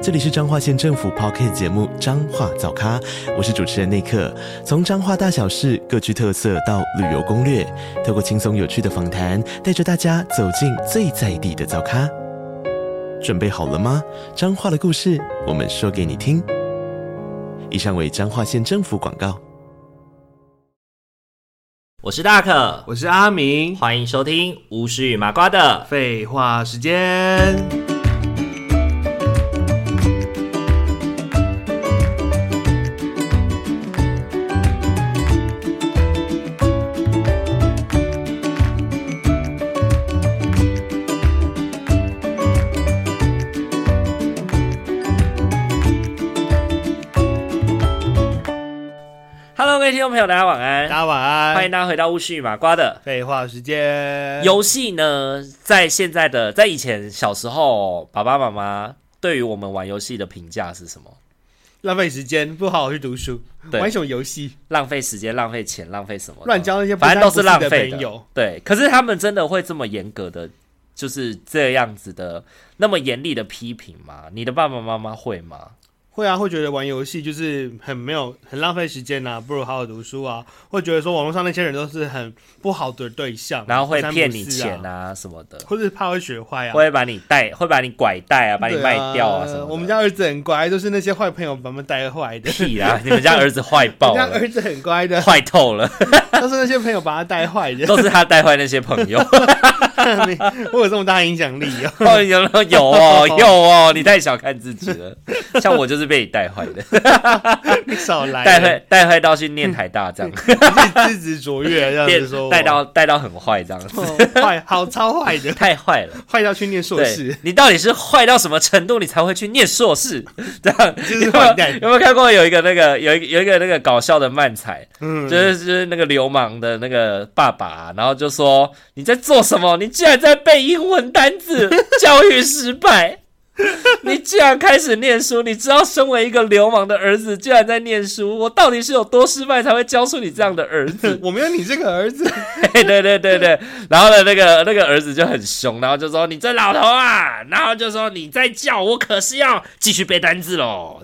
这里是彰化县政府 Podcast 节目《彰化早咖》，我是主持人内克。从彰化大小事各具特色到旅游攻略，透过轻松有趣的访谈，带着大家走进最在地的早咖。准备好了吗？彰化的故事，我们说给你听。以上为彰化县政府广告。我是大可，我是阿明，欢迎收听巫师与麻瓜的废话时间。位听众朋友，大家晚安！大家晚安！欢迎大家回到巫师与麻瓜的废话时间。游戏呢，在现在的，在以前小时候，爸爸妈妈对于我们玩游戏的评价是什么？浪费时间，不好好去读书，玩什么游戏？浪费时间，浪费钱，浪费什么？乱交那些反正都是浪费的。对，可是他们真的会这么严格的，就是这样子的，那么严厉的批评吗？你的爸爸妈妈会吗？会啊，会觉得玩游戏就是很没有、很浪费时间呐、啊，不如好好读书啊。会觉得说网络上那些人都是很不好的对象，然后会骗你钱啊什么的，或者怕会学坏啊，会把你带，会把你拐带啊，把你卖掉啊什么的。我们家儿子很乖，都是那些坏朋友把他们带坏的。屁啊！你们家儿子坏爆了，我们家儿子很乖的，坏透了，都是那些朋友把他带坏的，都是他带坏那些朋友。我有这么大影响力哦？哦，有有哦，有哦，你太小看自己了。像我就是被你带坏的，你少来，带坏带坏到去念台大这样，自执卓越这样子说，带到带到很坏这样子，坏好超坏的，太坏了，坏到去念硕士。你到底是坏到什么程度，你才会去念硕士？这样就是坏蛋。有没有看过有一个那个有一个有一个那个搞笑的漫才？嗯，就是就是那个流氓的那个爸爸，然后就说你在做什么？你竟然在背英文单字，教育失败。你既然开始念书，你知道身为一个流氓的儿子，竟然在念书，我到底是有多失败才会教出你这样的儿子？我没有你这个儿子。对对对对对，然后呢，那个那个儿子就很凶，然后就说：“你这老头啊！”然后就说：“你再叫我，可是要继续背单字喽。”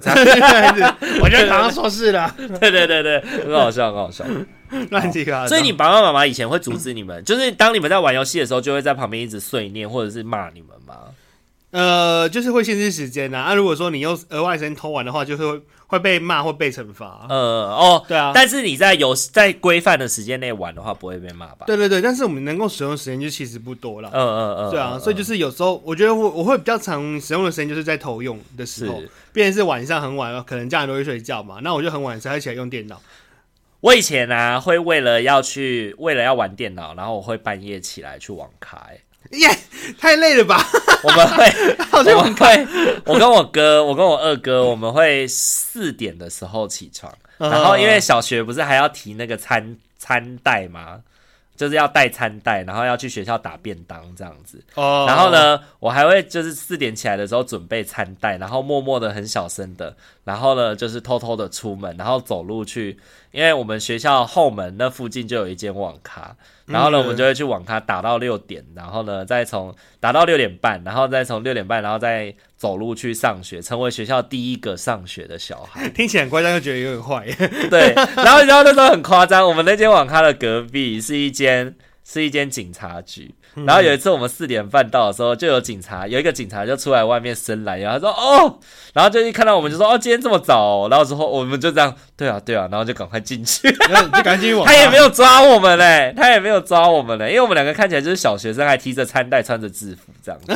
我就马上说是了。对对对对，很好笑，很好笑，乱七八糟。所以你爸爸妈妈以前会阻止你们，就是当你们在玩游戏的时候，就会在旁边一直碎念或者是骂你们吗？呃，就是会限制时间呐。那、啊、如果说你用额外时间偷玩的话，就是会会被骂或被惩罚。呃，哦，对啊。但是你在有在规范的时间内玩的话，不会被骂吧？对对对。但是我们能够使用的时间就其实不多了。嗯嗯嗯。对啊，所以就是有时候我觉得我我会比较常使用的时间就是在偷用的时候，变成是晚上很晚，可能家人都会睡觉嘛，那我就很晚才起来用电脑。我以前呢，会为了要去为了要玩电脑，然后我会半夜起来去网咖。耶，yeah, 太累了吧？我们会，我们会，我跟我哥，我跟我二哥，我们会四点的时候起床，然后因为小学不是还要提那个餐餐袋吗？就是要带餐袋，然后要去学校打便当这样子。哦，然后呢，我还会就是四点起来的时候准备餐袋，然后默默的很小声的，然后呢就是偷偷的出门，然后走路去，因为我们学校后门那附近就有一间网咖。然后呢，我们就会去网咖打到六点，然后呢，再从打到六点半，然后再从六点半，然后再走路去上学，成为学校第一个上学的小孩。听起来很夸张，又觉得有点坏。对，然后你知道那时候很夸张，我们那间网咖的隔壁是一间是一间警察局。然后有一次我们四点半到的时候，就有警察，有一个警察就出来外面伸懒腰，他说哦，然后就一看到我们就说哦，今天这么早？哦，然后之后我们就这样，对啊对啊，然后就赶快进去，就赶紧往。他也没有抓我们嘞，他也没有抓我们嘞，因为我们两个看起来就是小学生，还提着餐袋，穿着制服这样子。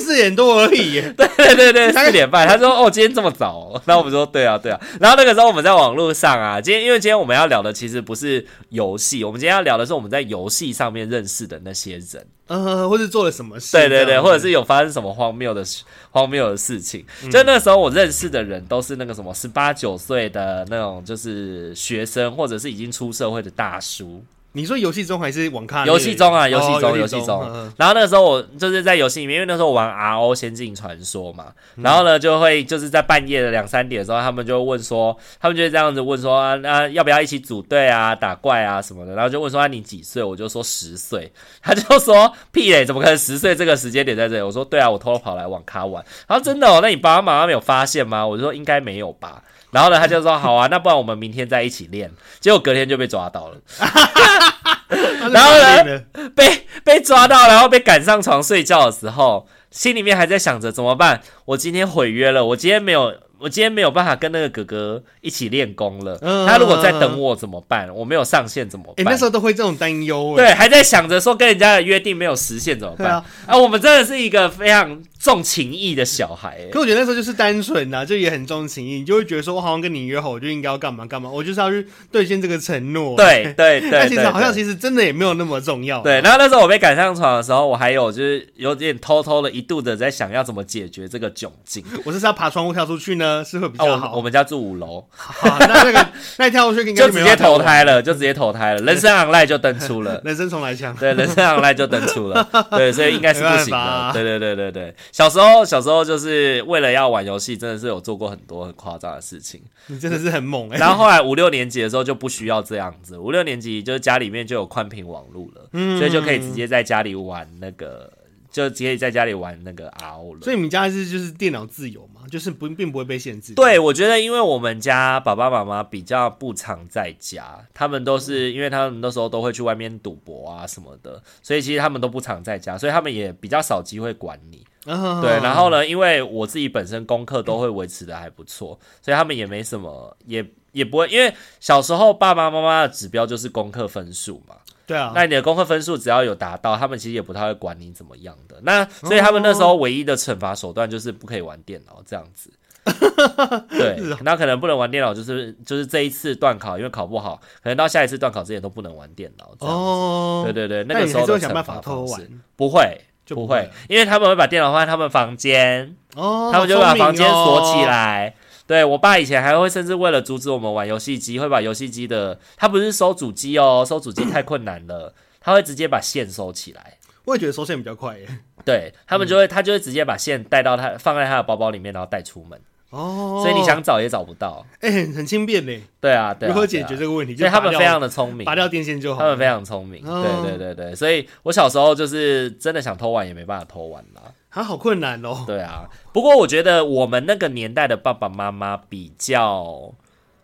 四点多而已，对对对对，四点半，他说哦，今天这么早？哦，然后我们说对啊对啊，然后那个时候我们在网络上啊，今天因为今天我们要聊的其实不是游戏，我们今天要聊的是我们在游戏上面认识的那些人，呃，或是做了什么事，对对对，或者是有发生什么荒谬的荒谬的事情。嗯、就那时候我认识的人都是那个什么十八九岁的那种，就是学生，或者是已经出社会的大叔。你说游戏中还是网咖？游戏中啊，游戏中，游戏中。然后那个时候我就是在游戏里面，因为那时候我玩 RO 仙境传说嘛，然后呢就会就是在半夜的两三点的时候，他们就会问说，他们就会这样子问说，那、啊、要不要一起组队啊，打怪啊什么的？然后就问说，啊、你几岁？我就说十岁。他就说屁嘞，怎么可能十岁这个时间点在这里？我说对啊，我偷偷跑来网咖玩。然后真的哦，那你爸爸妈妈没有发现吗？我就说应该没有吧。然后呢，他就说好啊，那不然我们明天再一起练。结果隔天就被抓到了。然后呢，被被抓到，然后被赶上床睡觉的时候，心里面还在想着怎么办？我今天毁约了，我今天没有。我今天没有办法跟那个哥哥一起练功了。嗯、他如果在等我怎么办？我没有上线怎么办？哎、欸，那时候都会这种担忧。对，还在想着说跟人家的约定没有实现怎么办？啊，啊，我们真的是一个非常重情义的小孩。可我觉得那时候就是单纯呐，就也很重情义，你就会觉得说我好像跟你约好，我就应该要干嘛干嘛，我就是要去兑现这个承诺。对 对对。但其实好像其实真的也没有那么重要。对，然后那时候我被赶上床的时候，我还有就是有点偷偷的一度的在想要怎么解决这个窘境。我是要爬窗户跳出去呢，是会比较好。我们家住五楼，那那个 那跳过去应该就直接投胎了，就直接投胎了，人生 online 就登出了，人生重来枪，对，人生 online 就登出了，对，所以应该是不行的，对对对对对。小时候小时候就是为了要玩游戏，真的是有做过很多很夸张的事情，你真的是很猛哎。然后后来五六年级的时候就不需要这样子，五六年级就是家里面就有宽频网络了，嗯，所以就可以直接在家里玩那个。就直接在家里玩那个 RO 了，所以你们家是就是电脑自由嘛，就是不并不会被限制。对，我觉得因为我们家爸爸妈妈比较不常在家，他们都是因为他们那时候都会去外面赌博啊什么的，所以其实他们都不常在家，所以他们也比较少机会管你。嗯、对，然后呢，因为我自己本身功课都会维持的还不错，所以他们也没什么，也也不会，因为小时候爸爸妈妈的指标就是功课分数嘛。对啊，那你的功课分数只要有达到，他们其实也不太会管你怎么样的。那所以他们那时候唯一的惩罚手段就是不可以玩电脑这样子。对，那可能不能玩电脑，就是就是这一次段考，因为考不好，可能到下一次段考之前都不能玩电脑。哦，对对对，那个时候的惩罚方式不会就不会，因为他们会把电脑放在他们房间，哦，他们就把房间锁起来。对，我爸以前还会甚至为了阻止我们玩游戏机，会把游戏机的他不是收主机哦，收主机太困难了，他会直接把线收起来。我也觉得收线比较快耶。对，他们就会，他就会直接把线带到他放在他的包包里面，然后带出门。哦，所以你想找也找不到。哎，很很轻便呢。对啊，对。如何解决这个问题？所以他们非常的聪明，拔掉电线就好。他们非常聪明。对对对对，所以我小时候就是真的想偷玩也没办法偷玩啦。他好困难哦。对啊，不过我觉得我们那个年代的爸爸妈妈比较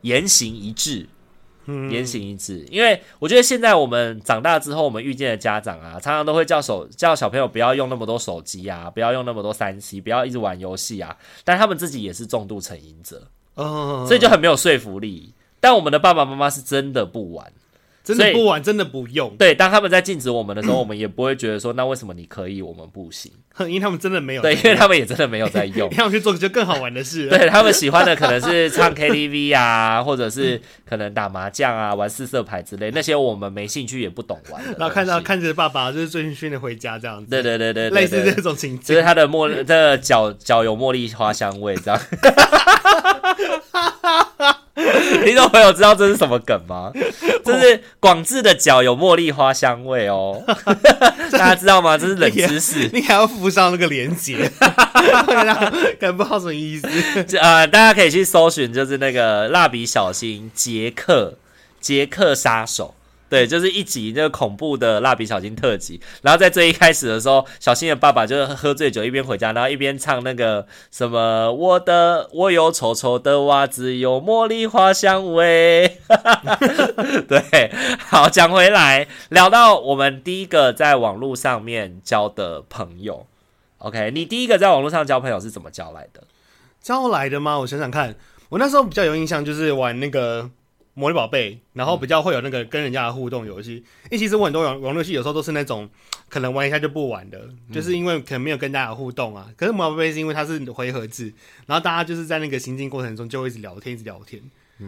言行一致，嗯，言行一致。因为我觉得现在我们长大之后，我们遇见的家长啊，常常都会叫手叫小朋友不要用那么多手机啊，不要用那么多三 C，不要一直玩游戏啊。但他们自己也是重度成瘾者，哦，所以就很没有说服力。但我们的爸爸妈妈是真的不玩。真的不玩，真的不用。对，当他们在禁止我们的时候，我们也不会觉得说，那为什么你可以，我们不行？因为他们真的没有。对，因为他们也真的没有在用。他们去做就更好玩的事。对，他们喜欢的可能是唱 KTV 啊，或者是可能打麻将啊，玩四色牌之类那些我们没兴趣也不懂玩的。然后看到看着爸爸就是醉醺醺的回家这样子。对对对对，类似这种情景。就是他的茉这个脚脚有茉莉花香味这样。听众朋友知道这是什么梗吗？这是广智的脚有茉莉花香味哦，大家知道吗？这是冷知识，你还要附上那个连结，感不知道什么意思。呃，大家可以去搜寻，就是那个蜡笔小新杰克杰克杀手。对，就是一集那个恐怖的蜡笔小新特辑，然后在最一开始的时候，小新的爸爸就是喝醉酒，一边回家，然后一边唱那个什么我的我有臭臭的袜子，有茉莉花香味。对，好，讲回来，聊到我们第一个在网络上面交的朋友，OK，你第一个在网络上交朋友是怎么交来的？交来的吗？我想想看，我那时候比较有印象，就是玩那个。魔力宝贝，然后比较会有那个跟人家的互动游戏。因为其实我很多网网络游戏有时候都是那种可能玩一下就不玩的，就是因为可能没有跟大家互动啊。可是魔力宝贝是因为它是回合制，然后大家就是在那个行进过程中就会一直聊天，一直聊天。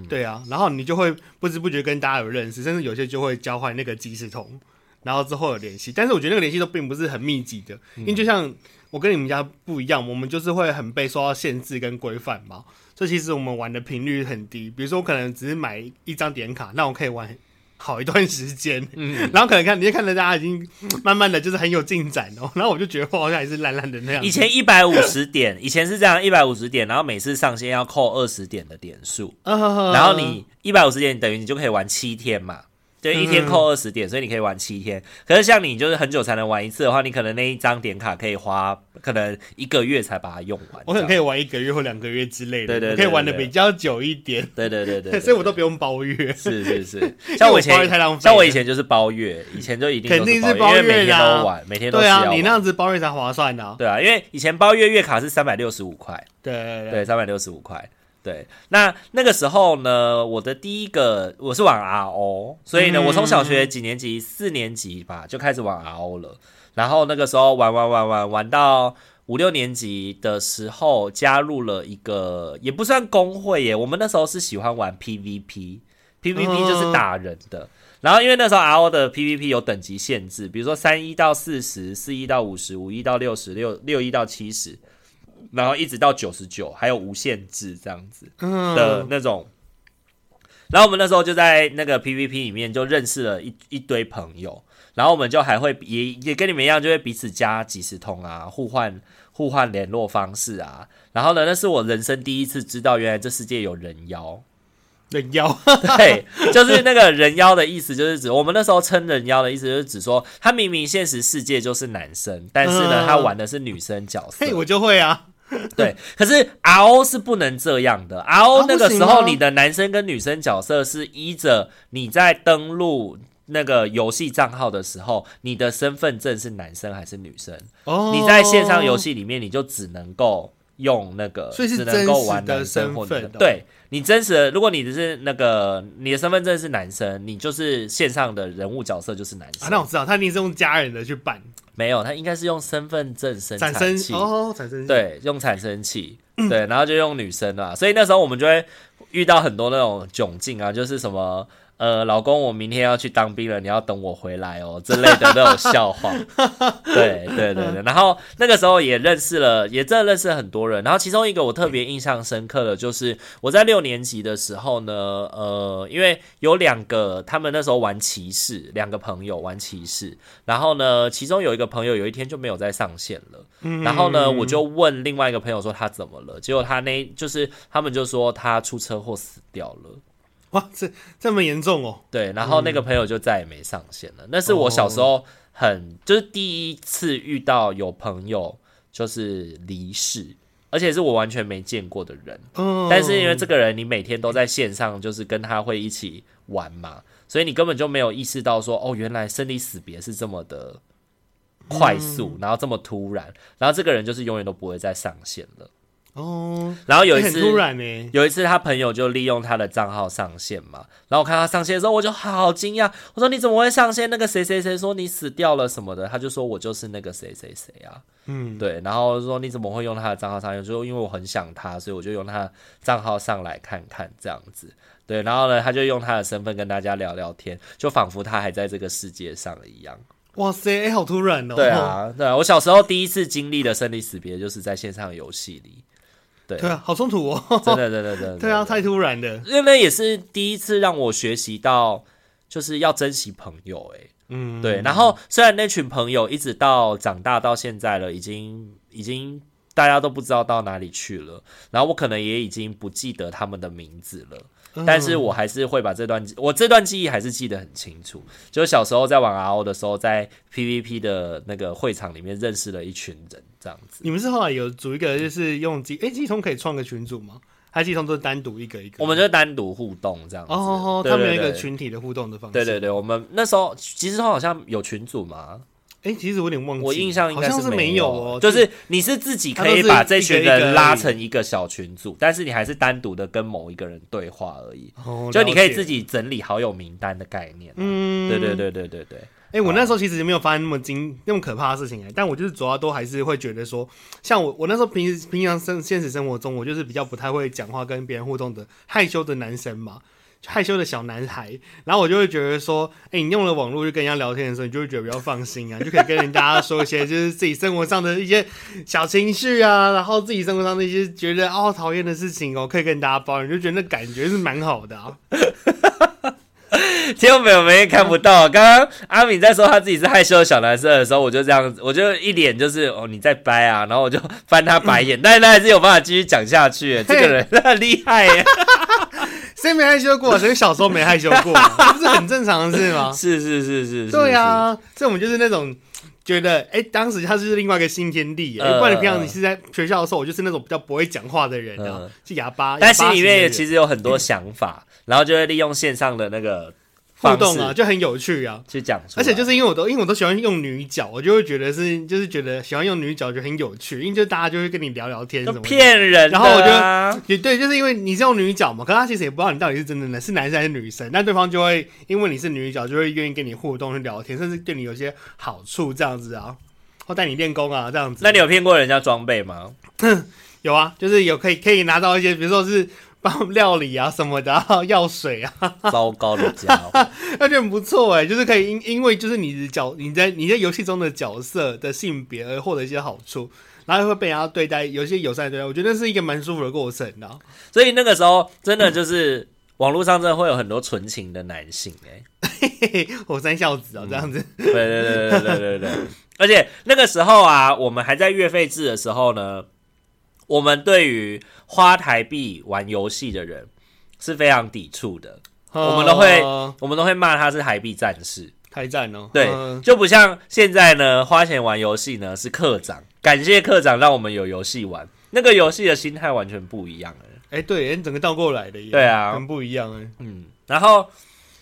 对啊，然后你就会不知不觉跟大家有认识，甚至有些就会交换那个即时通，然后之后有联系。但是我觉得那个联系都并不是很密集的，因为就像我跟你们家不一样，我们就是会很被受到限制跟规范嘛。所以其实我们玩的频率很低，比如说我可能只是买一张点卡，那我可以玩好一段时间，嗯，然后可能看你就看着大家已经慢慢的就是很有进展哦，然后我就觉得我好像还是烂烂的那样。以前一百五十点，以前是这样，一百五十点，然后每次上线要扣二十点的点数，然后你一百五十点等于你就可以玩七天嘛。对，一天扣二十点，嗯，所以你可以玩七天。可是像你就是很久才能玩一次的话，你可能那一张点卡可以花可能一个月才把它用完。我可能可以玩一个月或两个月之类的，对对，可以玩的比较久一点。对对对 对，所以我都不用包月。是是是，像我以前太浪费像我以前就是包月，以前就一定肯定是包月，因为每天都玩，每天都是要玩。对啊，你那样子包月才划算呢，啊。对啊，因为以前包月月卡是三百六十五块。对对对，对三百六十五块。对，那那个时候呢，我的第一个我是玩 RO，所以呢，嗯、我从小学几年级，四年级吧就开始玩 RO 了。然后那个时候玩玩玩玩玩到五六年级的时候，加入了一个也不算工会耶。我们那时候是喜欢玩 PVP，PVP PVP 就是打人的。嗯、然后因为那时候 RO 的 PVP 有等级限制，比如说三一到四十，四一到五十，五一到六十，六六一到七十。然后一直到九十九，还有无限制这样子的那种。然后我们那时候就在那个 PVP 里面就认识了一一堆朋友，然后我们就还会也也跟你们一样，就会彼此加即时通啊，互换互换联络方式啊。然后呢，那是我人生第一次知道，原来这世界有人妖。人妖，对，就是那个人妖的意思，就是指我们那时候称人妖的意思，就是指说他明明现实世界就是男生，但是呢，他玩的是女生角色。嘿，我就会啊。对，可是 RO 是不能这样的。RO 那个时候，你的男生跟女生角色是依着你在登录那个游戏账号的时候，你的身份证是男生还是女生。哦，你在线上游戏里面，你就只能够用那个，所以是只能够玩男生或女生。对，你真实的，如果你只是那个你的身份证是男生，你就是线上的人物角色就是男生。啊，那我知道，他一定是用家人的去办。没有，他应该是用身份证生产器。哦，产生器。对，用产生器，对，然后就用女生啊，所以那时候我们就会遇到很多那种窘境啊，就是什么。呃，老公，我明天要去当兵了，你要等我回来哦，之类的那种笑话。对对对对，然后那个时候也认识了，也真的认识了很多人。然后其中一个我特别印象深刻的，就是我在六年级的时候呢，呃，因为有两个他们那时候玩骑士，两个朋友玩骑士，然后呢，其中有一个朋友有一天就没有再上线了。然后呢，我就问另外一个朋友说他怎么了，结果他那就是他们就说他出车祸死掉了。哇，这这么严重哦！对，然后那个朋友就再也没上线了。嗯、那是我小时候很就是第一次遇到有朋友就是离世，而且是我完全没见过的人。嗯，但是因为这个人你每天都在线上，就是跟他会一起玩嘛，所以你根本就没有意识到说，哦，原来生离死别是这么的快速，然后这么突然，然后这个人就是永远都不会再上线了。哦，然后有一次，突然呢，有一次他朋友就利用他的账号上线嘛，然后我看他上线的时候，我就好惊讶，我说你怎么会上线？那个谁谁谁说你死掉了什么的，他就说我就是那个谁谁谁啊，嗯，对，然后说你怎么会用他的账号上线？就因为我很想他，所以我就用他的账号上来看看这样子，对，然后呢，他就用他的身份跟大家聊聊天，就仿佛他还在这个世界上一样。哇塞，欸，好突然哦！对啊，对啊，我小时候第一次经历的生离死别，就是在线上游戏里。对，对啊，好冲突哦！真的，真的，真的，对啊，太突然的。因为那也是第一次让我学习到，就是要珍惜朋友。哎，嗯，对。然后虽然那群朋友一直到长大到现在了，已经已经大家都不知道到哪里去了，然后我可能也已经不记得他们的名字了。但是我还是会把这段，我这段记忆还是记得很清楚。就是小时候在玩 RO 的时候，在 PVP 的那个会场里面认识了一群人，这样子。你们是后来有组一个，就是用机，哎，机通可以创个群组吗？还是机通都是单独一个一个？我们就单独互动这样子。哦，他们有一个群体的互动的方式。对对对，我们那时候其实好像有群组嘛。哎、欸，其实我有点忘记，我印象应该是，是没有哦。就是你是自己可以把这群人拉成一个小群组，但是你还是单独的跟某一个人对话而已。哦，就你可以自己整理好友名单的概念。嗯，对对对对对对。哎、欸，我那时候其实没有发生那么惊那么可怕的事情哎，但我就是主要都还是会觉得说，像我我那时候平时平常生现实生活中，我就是比较不太会讲话跟别人互动的害羞的男生嘛。害羞的小男孩，然后我就会觉得说，哎、欸，你用了网络去跟人家聊天的时候，你就会觉得比较放心啊，就可以跟人家说一些就是自己生活上的一些小情绪啊，然后自己生活上的一些觉得哦讨厌的事情哦，可以跟大家抱怨，就觉得那感觉是蛮好的啊。听众朋友们也看不到，刚刚阿敏在说他自己是害羞的小男生的时候，我就这样子，我就一脸就是哦你在掰啊，然后我就翻他白眼，嗯、但是他还是有办法继续讲下去，这个人很厉害耶。谁没害羞过？谁小时候没害羞过？这 不是很正常的事吗？是是是是，对啊，所以我们就是那种觉得，哎、欸，当时他是另外一个新天地。哎、呃，不然你平常你是在学校的时候，我就是那种比较不会讲话的人啊，是哑巴，但心里面也其实有很多想法，然后就会利用线上的那个。互动啊，就很有趣啊，去讲。而且就是因为我都因为我都喜欢用女角，我就会觉得是就是觉得喜欢用女角就很有趣，因为就大家就会跟你聊聊天什么。骗人，然后我就也对，就是因为你是用女角嘛，可是他其实也不知道你到底是真的是男生还是女生，那对方就会因为你是女角，就会愿意跟你互动去聊天，甚至对你有些好处这样子啊，或带你练功啊这样子。那你有骗过人家装备吗？有啊，就是有可以可以拿到一些，比如说是。帮我们料理啊什么的，药水啊，糟糕的家伙，那就很不错哎，就是可以因因为就是你的角你在你在游戏中的角色的性别而获得一些好处，然后会被人家对待有些友善对待，我觉得是一个蛮舒服的过程的。所以那个时候真的就是、嗯、网络上真的会有很多纯情的男性哎，火山孝子啊、喔、这样子，对对对对对对对，而且那个时候啊，我们还在月费制的时候呢。我们对于花台币玩游戏的人是非常抵触的，我们都会我们都会骂他是台币战士，台战哦，对，就不像现在呢，花钱玩游戏呢是课长，感谢课长让我们有游戏玩，那个游戏的心态完全不一样哎，哎，对，整个倒过来的，对啊，很不一样哎，嗯，然后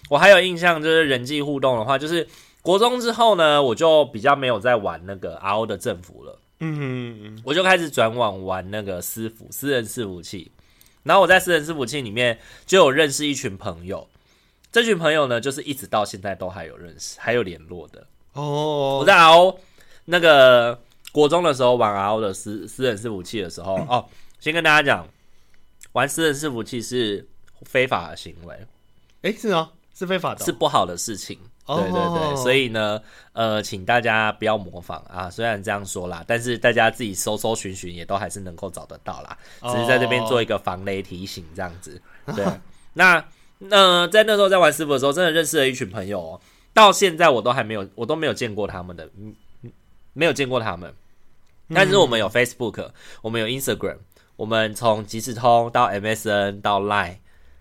我还有印象就是人际互动的话，就是国中之后呢，我就比较没有在玩那个 RO 的政府了。嗯哼，我就开始转网玩那个私服，私人伺服器。然后我在私人伺服器里面就有认识一群朋友，这群朋友呢，就是一直到现在都还有认识，还有联络的。哦，我在 RO 那个国中的时候玩 RO 的私私人伺服器的时候，哦，先跟大家讲，玩私人伺服器是非法的行为。诶，是啊？是非法的，是不好的事情。对对对，所以呢，呃，请大家不要模仿啊。虽然这样说啦，但是大家自己搜搜寻寻也都还是能够找得到啦。只是在这边做一个防雷提醒，这样子。对，那那在那时候在玩师傅的时候，真的认识了一群朋友哦。到现在我都还没有，我都没有见过他们的，没有见过他们。但是我们有 Facebook，我们有 Instagram，我们从即时通到 MSN 到 Line。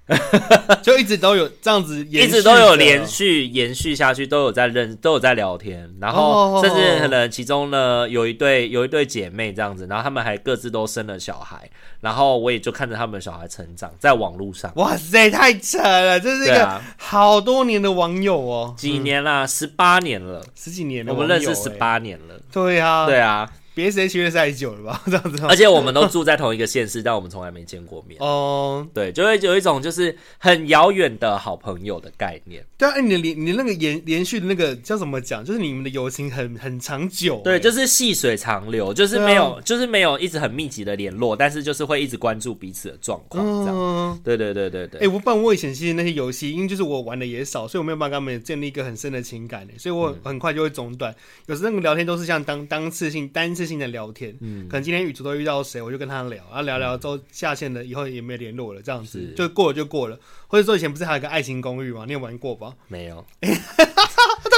就一直都有这样子，一直都有连续延续下去，都有在认，都有在聊天，然后甚至可能其中呢有一对有一对姐妹这样子，然后他们还各自都生了小孩，然后我也就看着他们小孩成长在网络上。哇塞，太扯了！这是一个好多年的网友哦，几年啦，十八年了，十几年了，我们认识十八年了。对啊，对啊。别谁学的太久了吧？这样子，而且我们都住在同一个县市，但我们从来没见过面。哦，对，就会有一种就是很遥远的好朋友的概念。对啊，你的连你那个延连续的那个叫怎么讲？就是你们的友情很很长久。对，就是细水长流，就是没有，就是没有一直很密集的联络，但是就是会一直关注彼此的状况。这样，对对对对对。哎，我不然我以前其实那些游戏，因为就是我玩的也少，所以我没有办法跟他们建立一个很深的情感，所以我很快就会中断。有时那个聊天都是像当当次性单次性的聊天。嗯，可能今天宇宙都遇到谁，我就跟他聊，然后聊聊之后下线了，以后也没联络了，这样子就过了就过了。或者说以前不是还有个爱情公寓吗？你有玩过吧？没有。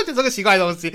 就这个奇怪的东西，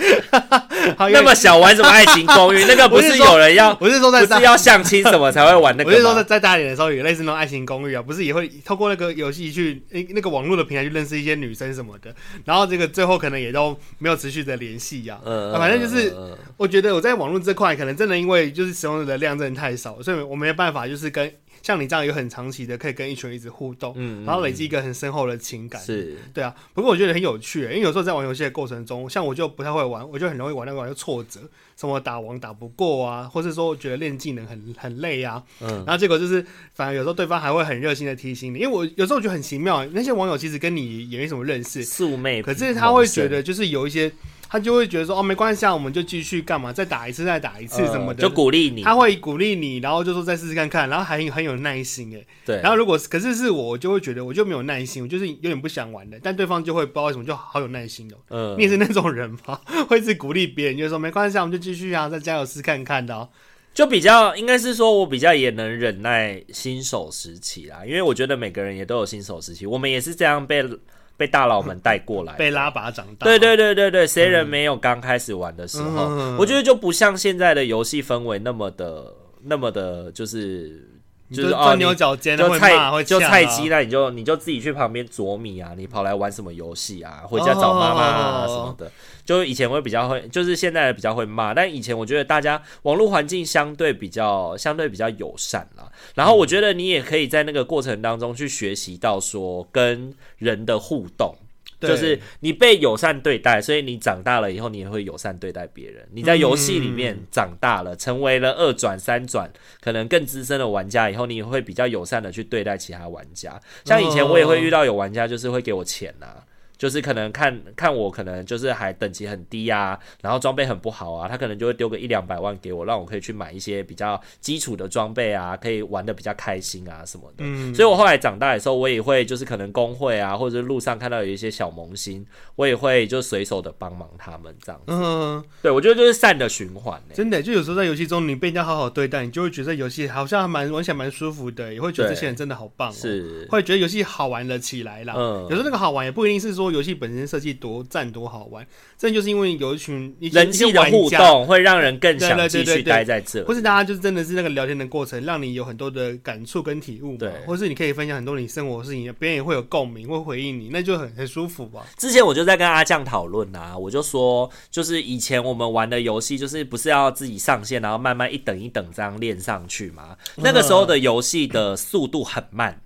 那么小玩什么爱情公寓？那个不是有人要，不是说在不是要相亲什么才会玩那个？我是说在在大一点的时候有类似那种爱情公寓啊，不是也会透过那个游戏去诶那个网络的平台去认识一些女生什么的，然后这个最后可能也都没有持续的联系呀。嗯，反正就是我觉得我在网络这块可能真的因为就是使用的量真的太少，所以我没有办法就是跟。像你这样有很长期的，可以跟一群人一直互动，嗯，然后累积一个很深厚的情感，是，对啊。不过我觉得很有趣，因为有时候在玩游戏的过程中，像我就不太会玩，我就很容易玩那个玩就挫折，什么打王打不过啊，或是说觉得练技能很很累啊，嗯，然后结果就是反而有时候对方还会很热心的提醒你，因为我有时候觉得很奇妙，那些网友其实跟你也没什么认识，素昧，可是他会觉得就是有一些。他就会觉得说哦，没关系啊，我们就继续干嘛，再打一次，再打一次什么的，呃、就鼓励你。他会鼓励你，然后就说再试试看看，然后还很有耐心哎。对。然后如果可是是我，就会觉得我就没有耐心，我就是有点不想玩的。但对方就会不知道为什么就好有耐心哦。嗯、呃。你也是那种人吗？会一直鼓励别人，就是说没关系啊，我们就继续啊，再加油试看看的、哦。就比较应该是说，我比较也能忍耐新手时期啦，因为我觉得每个人也都有新手时期，我们也是这样被。被大佬们带过来，被拉拔长大。对对对对对，谁人没有刚开始玩的时候？嗯、我觉得就不像现在的游戏氛围那么的那么的，就是。就是钻牛角尖，就菜会就菜鸡，那你就你就自己去旁边啄米啊，你跑来玩什么游戏啊？回家找妈妈啊什么的。就以前会比较会，就是现在比较会骂，但以前我觉得大家网络环境相对比较相对比较友善啦。然后我觉得你也可以在那个过程当中去学习到说跟人的互动。就是你被友善对待，所以你长大了以后，你也会友善对待别人。你在游戏里面长大了，成为了二转、三转，可能更资深的玩家以后，你也会比较友善的去对待其他玩家。像以前我也会遇到有玩家，就是会给我钱呐。就是可能看看我可能就是还等级很低啊，然后装备很不好啊，他可能就会丢个一两百万给我，让我可以去买一些比较基础的装备啊，可以玩的比较开心啊什么的。嗯，所以我后来长大的时候，我也会就是可能工会啊，或者是路上看到有一些小萌新，我也会就随手的帮忙他们这样子。嗯，对，我觉得就是善的循环、欸。真的，就有时候在游戏中你被人家好好对待，你就会觉得游戏好像蛮玩起来蛮舒服的，也会觉得这些人真的好棒、喔，是会觉得游戏好玩了起来啦。嗯，有时候那个好玩也不一定是说。游戏本身设计多赞多好玩，这就是因为有一群人际的互动，会让人更想继续待在这。或是大家就是真的是那个聊天的过程，让你有很多的感触跟体悟，对，或是你可以分享很多你生活的事情，别人也会有共鸣，会回应你，那就很很舒服吧。之前我就在跟阿酱讨论啊，我就说，就是以前我们玩的游戏，就是不是要自己上线，然后慢慢一等一等这样练上去嘛？那个时候的游戏的速度很慢。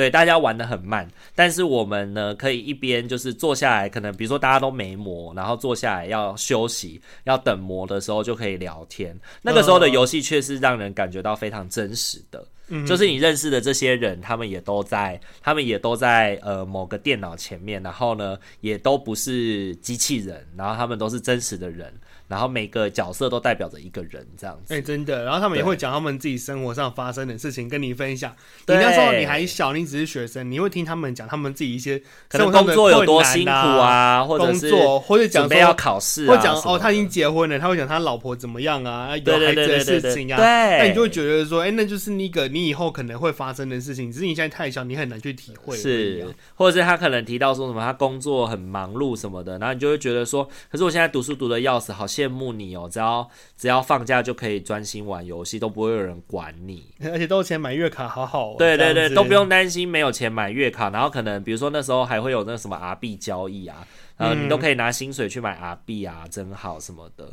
对，大家玩的很慢，但是我们呢，可以一边就是坐下来，可能比如说大家都没魔，然后坐下来要休息，要等魔的时候就可以聊天。那个时候的游戏却是让人感觉到非常真实的，嗯，就是你认识的这些人，他们也都在，他们也都在呃某个电脑前面，然后呢，也都不是机器人，然后他们都是真实的人。然后每个角色都代表着一个人，这样子。哎、欸，真的。然后他们也会讲他们自己生活上发生的事情跟你分享。你那时候你还小，你只是学生，你会听他们讲他们自己一些可能工作有多辛苦啊，或者工作或者讲说要考试，或讲哦他已经结婚了，他会讲他老婆怎么样啊，有孩子的事情啊。对，那你就会觉得说，哎、欸，那就是那个你以后可能会发生的事情，只是你现在太小，你很难去体会。是，或者是他可能提到说什么他工作很忙碌什么的，然后你就会觉得说，可是我现在读书读的要死，好羡慕你哦。只要只要放假就可以专心玩游戏，都不会有人管你，而且都有钱买月卡，好好。对对对，都不用担心没有钱买月卡，然后可能比如说那时候还会有那什么 R 币交易啊，然后你都可以拿薪水去买 R 币啊，真好什么的。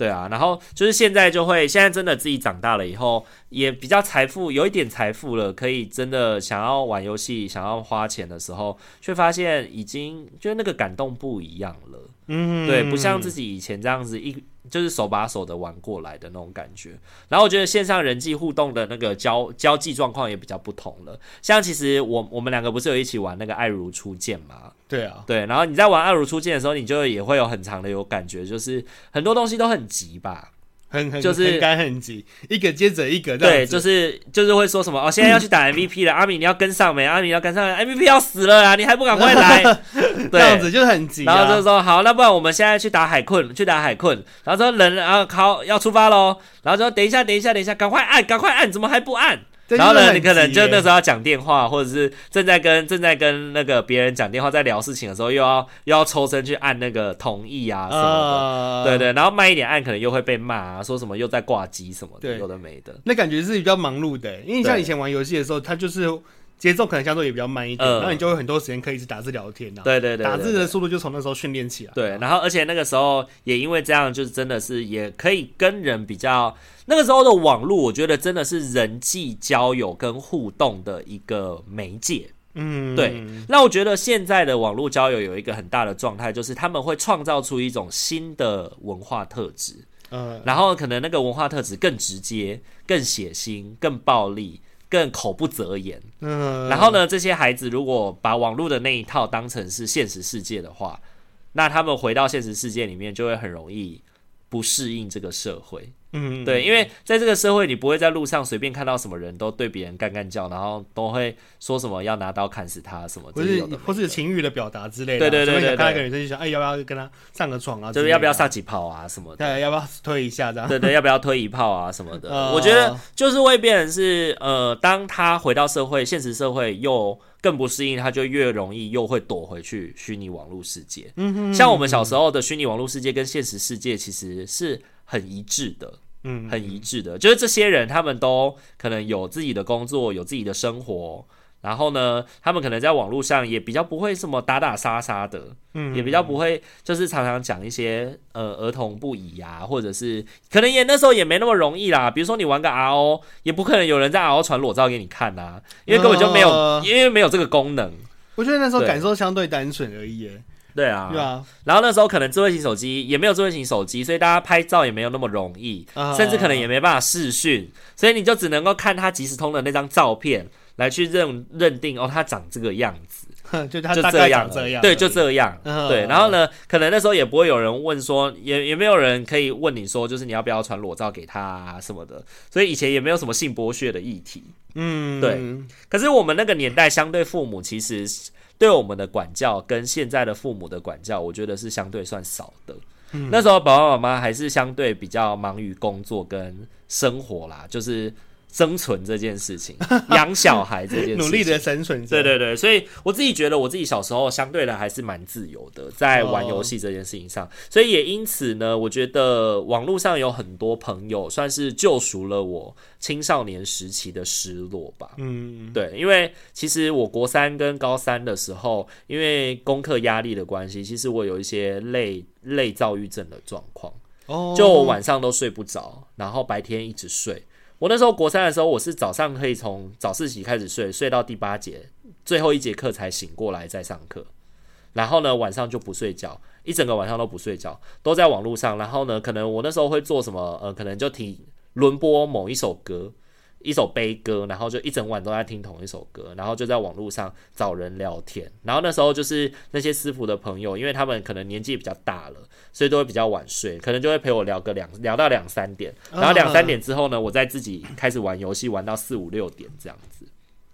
对啊，然后就是现在就会，现在真的自己长大了以后，也比较财富，有一点财富了，可以真的想要玩游戏，想要花钱的时候，却发现已经就是那个感动不一样了。嗯，对，不像自己以前这样子一。就是手把手的玩过来的那种感觉，然后我觉得线上人际互动的那个交交际状况也比较不同了。像其实我我们两个不是有一起玩那个爱如初见吗？对啊，对。然后你在玩爱如初见的时候，你就也会有很长的有感觉，就是很多东西都很急吧。很很就是很赶很急，一个接着一个。对，就是就是会说什么哦，现在要去打 MVP 了，阿米你要跟上没？阿米要跟上，MVP 要死了啊，你还不赶快来？这样子就很急。然后就说好，那不然我们现在去打海困，去打海困。然后说人啊，好要出发喽。然后说等一下，等一下，等一下，赶快按，赶快按，怎么还不按？然后呢，你可能就那时候要讲电话，或者是正在跟正在跟那个别人讲电话，在聊事情的时候，又要又要抽身去按那个同意啊什么的，呃、对对。然后慢一点按，可能又会被骂啊，说什么又在挂机什么的，有的没的。那感觉是比较忙碌的，因为像以前玩游戏的时候，它就是。节奏可能相对也比较慢一点，然后你就有很多时间可以一直打字聊天呐。对对对，打字的速度就从那时候训练起来。对，然后而且那个时候也因为这样，就是真的是也可以跟人比较。那个时候的网络，我觉得真的是人际交友跟互动的一个媒介。嗯，对。那我觉得现在的网络交友有一个很大的状态，就是他们会创造出一种新的文化特质。嗯，然后可能那个文化特质更直接、更血腥、更暴力。更口不择言，嗯，然后呢，这些孩子如果把网络的那一套当成是现实世界的话，那他们回到现实世界里面就会很容易不适应这个社会，嗯，对，因为在这个社会，你不会在路上随便看到什么人都对别人干干叫，然后都会说什么要拿刀砍死他什么，或是或是情欲的表达之类的。对对对对，对，看到一个女生就想，哎，要不要跟他上个床啊？就是要不要上几炮啊什么的？对，要不要推一下这样？对对，要不要推一炮啊什么的？呃、我觉得就是会变成是，呃，当他回到社会，现实社会又更不适应，他就越容易又会躲回去虚拟网络世界。嗯哼，像我们小时候的虚拟网络世界跟现实世界其实是很一致的。嗯，很一致的，就是这些人，他们都可能有自己的工作，有自己的生活，然后呢，他们可能在网络上也比较不会什么打打杀杀的，嗯，也比较不会，就是常常讲一些呃儿童不宜啊，或者是可能也那时候也没那么容易啦。比如说你玩个 RO，也不可能有人在 RO 传裸照给你看呐，因为根本就没有，呃、因为没有这个功能。我觉得那时候感受相对单纯而已。对啊，对啊，然后那时候可能智慧型手机也没有智慧型手机，所以大家拍照也没有那么容易，啊、甚至可能也没办法视讯，所以你就只能够看他即时通的那张照片来去认认定哦，他长这个样子，就他大概长这样，这样，对，就这样，啊、对。然后呢，可能那时候也不会有人问说，也也没有人可以问你说，就是你要不要传裸照给他啊什么的，所以以前也没有什么性剥削的议题，嗯，对。可是我们那个年代，相对父母其实。对我们的管教跟现在的父母的管教，我觉得是相对算少的。嗯、那时候爸爸妈妈还是相对比较忙于工作跟生活啦，就是。生存这件事情，养小孩这件事情，努力的生存。对对对，所以我自己觉得，我自己小时候相对的还是蛮自由的，在玩游戏这件事情上。哦、所以也因此呢，我觉得网络上有很多朋友，算是救赎了我青少年时期的失落吧。嗯，对，因为其实我国三跟高三的时候，因为功课压力的关系，其实我有一些类类躁郁症的状况。哦，就我晚上都睡不着，然后白天一直睡。我那时候国三的时候，我是早上可以从早自习开始睡，睡到第八节最后一节课才醒过来再上课，然后呢晚上就不睡觉，一整个晚上都不睡觉，都在网络上。然后呢，可能我那时候会做什么？呃，可能就听轮播某一首歌。一首悲歌，然后就一整晚都在听同一首歌，然后就在网络上找人聊天。然后那时候就是那些师傅的朋友，因为他们可能年纪比较大了，所以都会比较晚睡，可能就会陪我聊个两聊到两三点。然后两三点之后呢，我再自己开始玩游戏，玩到四五六点这样子。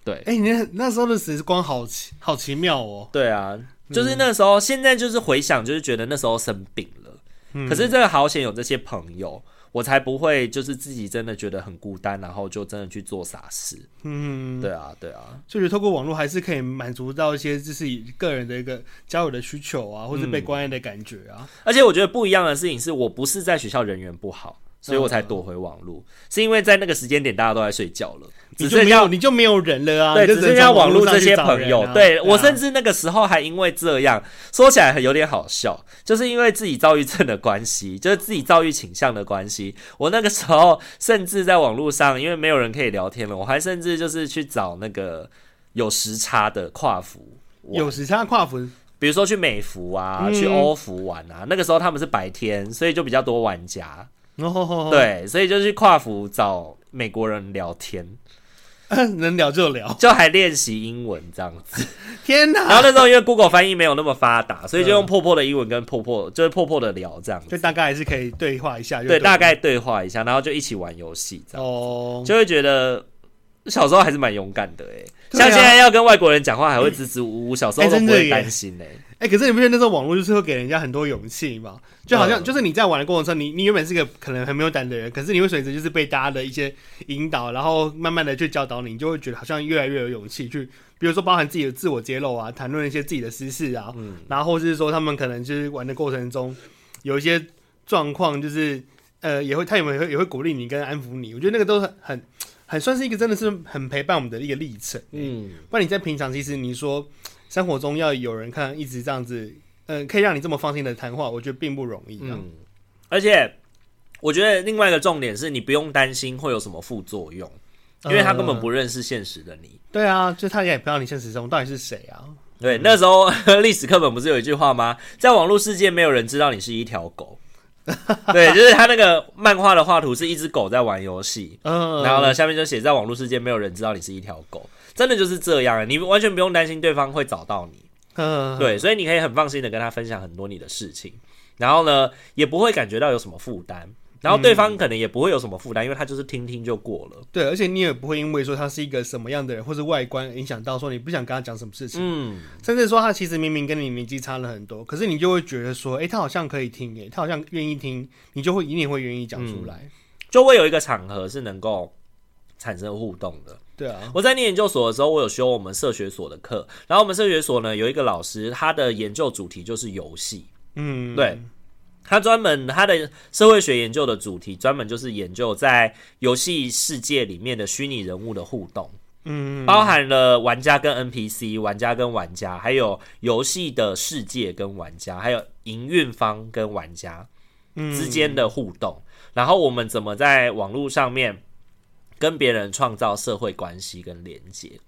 对，哎、欸，你那那时候的时光好奇好奇妙哦。对啊，就是那时候，现在就是回想，就是觉得那时候生病了。嗯、可是这个好险有这些朋友。我才不会，就是自己真的觉得很孤单，然后就真的去做傻事。嗯，对啊，对啊，就觉得透过网络还是可以满足到一些就是个人的一个交友的需求啊，或者被关爱的感觉啊。而且我觉得不一样的事情是，我不是在学校人缘不好。所以我才躲回网络，是因为在那个时间点大家都在睡觉了，只剩下你就没有人了啊。对，只剩下网络这些朋友。对，我甚至那个时候还因为这样说起来很有点好笑，就是因为自己躁郁症的关系，就是自己躁郁倾向的关系。我那个时候甚至在网络上，因为没有人可以聊天了，我还甚至就是去找那个有时差的跨服，有时差跨服，比如说去美服啊，去欧服玩啊。那个时候他们是白天，所以就比较多玩家。哦，对，所以就去跨服找美国人聊天，能聊就聊，就还练习英文这样子。天哪！然后那时候因为 Google 翻译没有那么发达，所以就用破破的英文跟破破，就是破破的聊这样子，就大概还是可以对话一下对，对，大概对话一下，然后就一起玩游戏这样。哦，就会觉得小时候还是蛮勇敢的哎，像现在要跟外国人讲话还会支支吾吾，小时候都不会担心哎。哎、欸，可是你不觉得那时候网络就是会给人家很多勇气吗？就好像就是你在玩的过程中，你你原本是个可能很没有胆的人，可是你会随着就是被大家的一些引导，然后慢慢的去教导你，你就会觉得好像越来越有勇气去，比如说包含自己的自我揭露啊，谈论一些自己的私事啊，嗯，然后或是说他们可能就是玩的过程中有一些状况，就是呃也会他也会也会鼓励你跟安抚你，我觉得那个都很很很算是一个真的是很陪伴我们的一个历程，嗯，不然你在平常其实你说。生活中要有人看，一直这样子，嗯、呃，可以让你这么放心的谈话，我觉得并不容易。嗯，而且我觉得另外一个重点是你不用担心会有什么副作用，因为他根本不认识现实的你。呃、对啊，就他也不知道你现实中到底是谁啊。对，那时候 历史课本不是有一句话吗？在网络世界，没有人知道你是一条狗。对，就是他那个漫画的画图是一只狗在玩游戏，嗯，然后呢，下面就写在网络世界，没有人知道你是一条狗。真的就是这样，你完全不用担心对方会找到你，嗯，对，所以你可以很放心的跟他分享很多你的事情，然后呢，也不会感觉到有什么负担，然后对方可能也不会有什么负担，因为他就是听听就过了。对，而且你也不会因为说他是一个什么样的人，或是外观影响到说你不想跟他讲什么事情。嗯，甚至说他其实明明跟你年纪差了很多，可是你就会觉得说，哎、欸，他好像可以听，哎，他好像愿意听，你就会一定会愿意讲出来、嗯，就会有一个场合是能够产生互动的。对啊，我在念研究所的时候，我有修我们社学所的课，然后我们社学所呢有一个老师，他的研究主题就是游戏。嗯，对。他专门他的社会学研究的主题，专门就是研究在游戏世界里面的虚拟人物的互动，嗯，包含了玩家跟 NPC、玩家跟玩家，还有游戏的世界跟玩家，还有营运方跟玩家之间的互动，然后我们怎么在网络上面跟别人创造社会关系跟连接，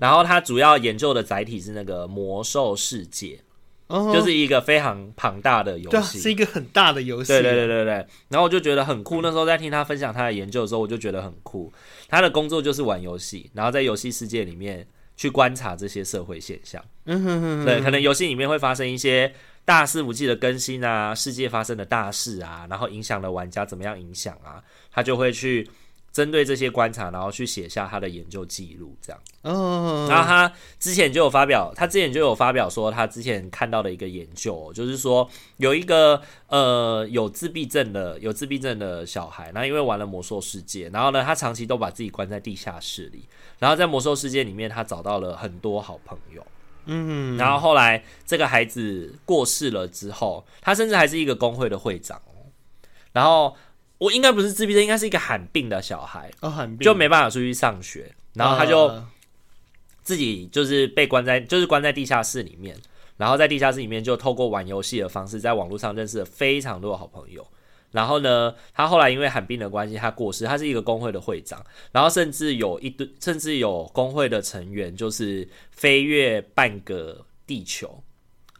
然后他主要研究的载体是那个魔兽世界。就是一个非常庞大的游戏，是一个很大的游戏。对对对对对。然后我就觉得很酷。那时候在听他分享他的研究的时候，我就觉得很酷。他的工作就是玩游戏，然后在游戏世界里面去观察这些社会现象。嗯哼哼。对，可能游戏里面会发生一些大肆无忌的更新啊，世界发生的大事啊，然后影响了玩家怎么样影响啊，他就会去。针对这些观察，然后去写下他的研究记录，这样。嗯，然后他之前就有发表，他之前就有发表说，他之前看到的一个研究，就是说有一个呃有自闭症的有自闭症的小孩，那因为玩了魔兽世界，然后呢，他长期都把自己关在地下室里，然后在魔兽世界里面，他找到了很多好朋友。嗯，然后后来这个孩子过世了之后，他甚至还是一个工会的会长，然后。我应该不是自闭症，应该是一个罕病的小孩，哦，罕病就没办法出去上学，然后他就自己就是被关在，就是关在地下室里面，然后在地下室里面就透过玩游戏的方式，在网络上认识了非常多的好朋友。然后呢，他后来因为罕病的关系，他过世，他是一个工会的会长，然后甚至有一堆，甚至有工会的成员就是飞越半个地球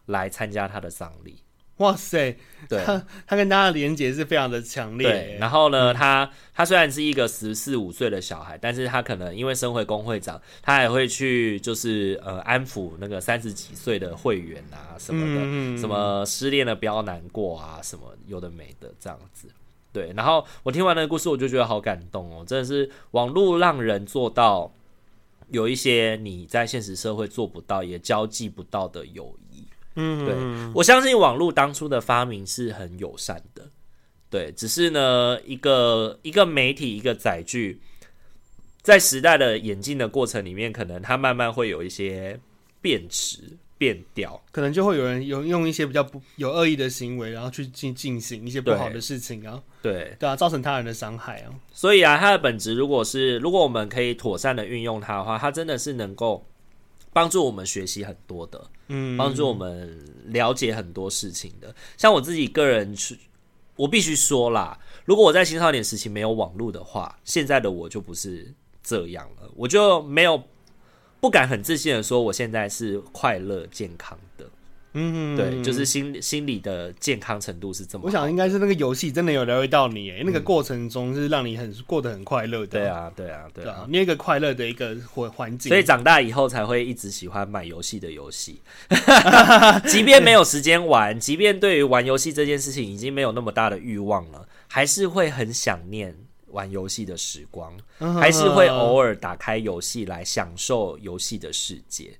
来参加他的葬礼。哇塞，对，他他跟大家的连接是非常的强烈。对，然后呢，嗯、他他虽然是一个十四五岁的小孩，但是他可能因为身为工会长，他还会去就是呃安抚那个三十几岁的会员啊什么的，嗯、什么失恋了不要难过啊，什么有的没的这样子。对，然后我听完那个故事，我就觉得好感动哦，真的是网络让人做到有一些你在现实社会做不到也交际不到的友谊。嗯，对，我相信网络当初的发明是很友善的，对，只是呢，一个一个媒体一个载具，在时代的演进的过程里面，可能它慢慢会有一些变质变调，可能就会有人有用一些比较不有恶意的行为，然后去进进行一些不好的事情啊，对对啊，造成他人的伤害啊。所以啊，它的本质如果是如果我们可以妥善的运用它的话，它真的是能够。帮助我们学习很多的，嗯，帮助我们了解很多事情的。像我自己个人去，我必须说啦，如果我在青少年时期没有网络的话，现在的我就不是这样了，我就没有不敢很自信的说，我现在是快乐健康的。嗯，对，就是心心理的健康程度是这么。我想应该是那个游戏真的有疗愈到你，哎，那个过程中是让你很过得很快乐的。对啊，对啊，对啊，那个快乐的一个环环境。所以长大以后才会一直喜欢买游戏的游戏，即便没有时间玩，即便对于玩游戏这件事情已经没有那么大的欲望了，还是会很想念玩游戏的时光，还是会偶尔打开游戏来享受游戏的世界。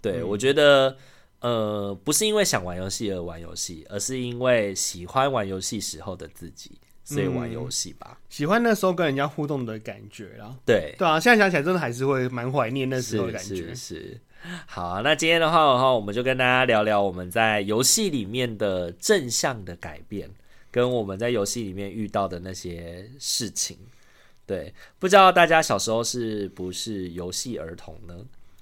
对，我觉得。呃，不是因为想玩游戏而玩游戏，而是因为喜欢玩游戏时候的自己，所以玩游戏吧。嗯，喜欢那时候跟人家互动的感觉啦。对对啊，现在想起来真的还是会蛮怀念那时候的感觉。是，是，是。好啊，那今天的话的话，我们就跟大家聊聊我们在游戏里面的正向的改变，跟我们在游戏里面遇到的那些事情。对，不知道大家小时候是不是游戏儿童呢？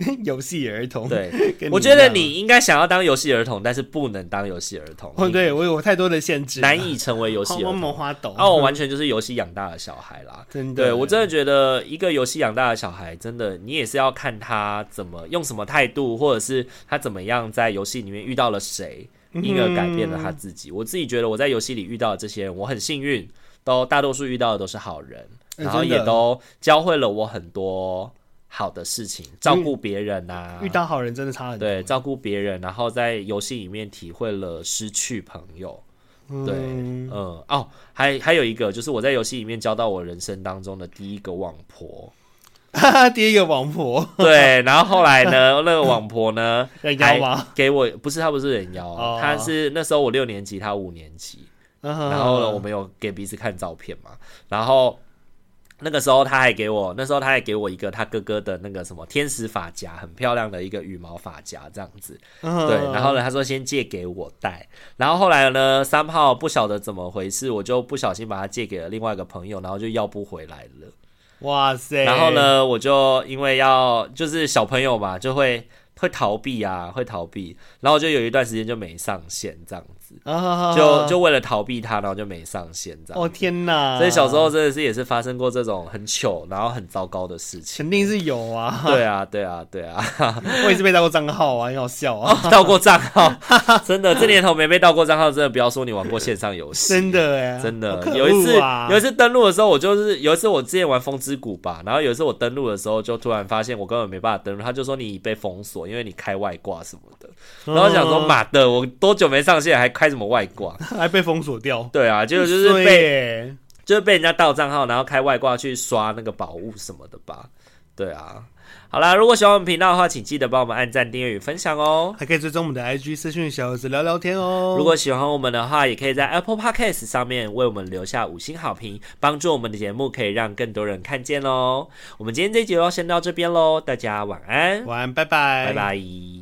游戏儿童，对，我觉得你应该想要当游戏儿童，但是不能当游戏儿童。哦，对我有太多的限制，难以成为游戏儿童。魔花豆，哦，我完全就是游戏养大的小孩啦。真的，对我真的觉得一个游戏养大的小孩，真的你也是要看他怎么用什么态度，或者是他怎么样在游戏里面遇到了谁，因而改变了他自己。我自己觉得我在游戏里遇到的这些人，我很幸运，都大多数遇到的都是好人，然后也都教会了我很多。好的事情，照顾别人啊，遇到好人真的差很多。对，照顾别人，然后在游戏里面体会了失去朋友，对，嗯，嗯哦，还还有一个就是我在游戏里面交到我人生当中的第一个网婆，第一个网婆，对，然后后来呢，那个网婆呢，人妖吗？给我不是，她不是人妖，她、哦、是那时候我六年级，她五年级，然后呢，我们有给彼此看照片嘛，然后。那个时候他还给我，那时候他还给我一个他哥哥的那个什么天使发夹，很漂亮的一个羽毛发夹，这样子。Uh-huh. 对，然后呢，他说先借给我戴，然后后来呢，三炮不晓得怎么回事，我就不小心把它借给了另外一个朋友，然后就要不回来了。哇塞！然后呢，我就因为要就是小朋友嘛，就会会逃避啊，会逃避，然后就有一段时间就没上线这样子。啊，就就为了逃避他，然后就没上线，这样。哦天哪！所以小时候真的是也是发生过这种很糗，然后很糟糕的事情。肯定是有啊。对啊，对啊，对啊。我也是被盗过账号啊，很好笑啊。盗、哦、过账号，真的，这年头没被盗过账号，真的不要说你玩过线上游戏。真的哎，真的。有一次，有一次登录的时候，我就是有一次我之前玩风之谷吧，然后有一次我登录的时候，就突然发现我根本没办法登录，他就说你被封锁，因为你开外挂什么的。然后我想说妈的，我多久没上线，还开什么外挂？还被封锁掉，对啊，就就是被就是被人家盗账号，然后开外挂去刷那个宝物什么的吧，对啊。好啦，如果喜欢我们频道的话，请记得帮我们按赞、订阅与分享哦。还可以追踪我们的 IG 私讯小盒子聊聊天哦。如果喜欢我们的话，也可以在 Apple Podcast 上面为我们留下五星好评，帮助我们的节目可以让更多人看见哦。我们今天这集就先到这边喽，大家晚安，晚安，拜拜，拜拜。